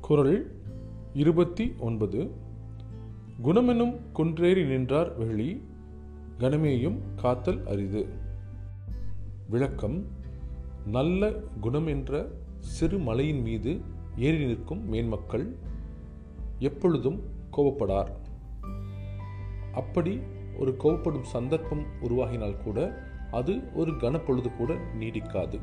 குரல் இருபத்தி ஒன்பது. குணமெனும் குன்றேறி நின்றார் வெளி கணமேயும் காத்தல் அரிது. விளக்கம் நல்ல குணம் என்ற சிறு மலையின் மீது ஏறி நிற்கும் மேன்மக்கள் எப்பொழுதும் கோபப்படார் அப்படி ஒரு கோபப்படும் சந்தர்ப்பம் உருவாகினால் கூட அது ஒரு கனப்பொழுது கூட நீடிக்காது.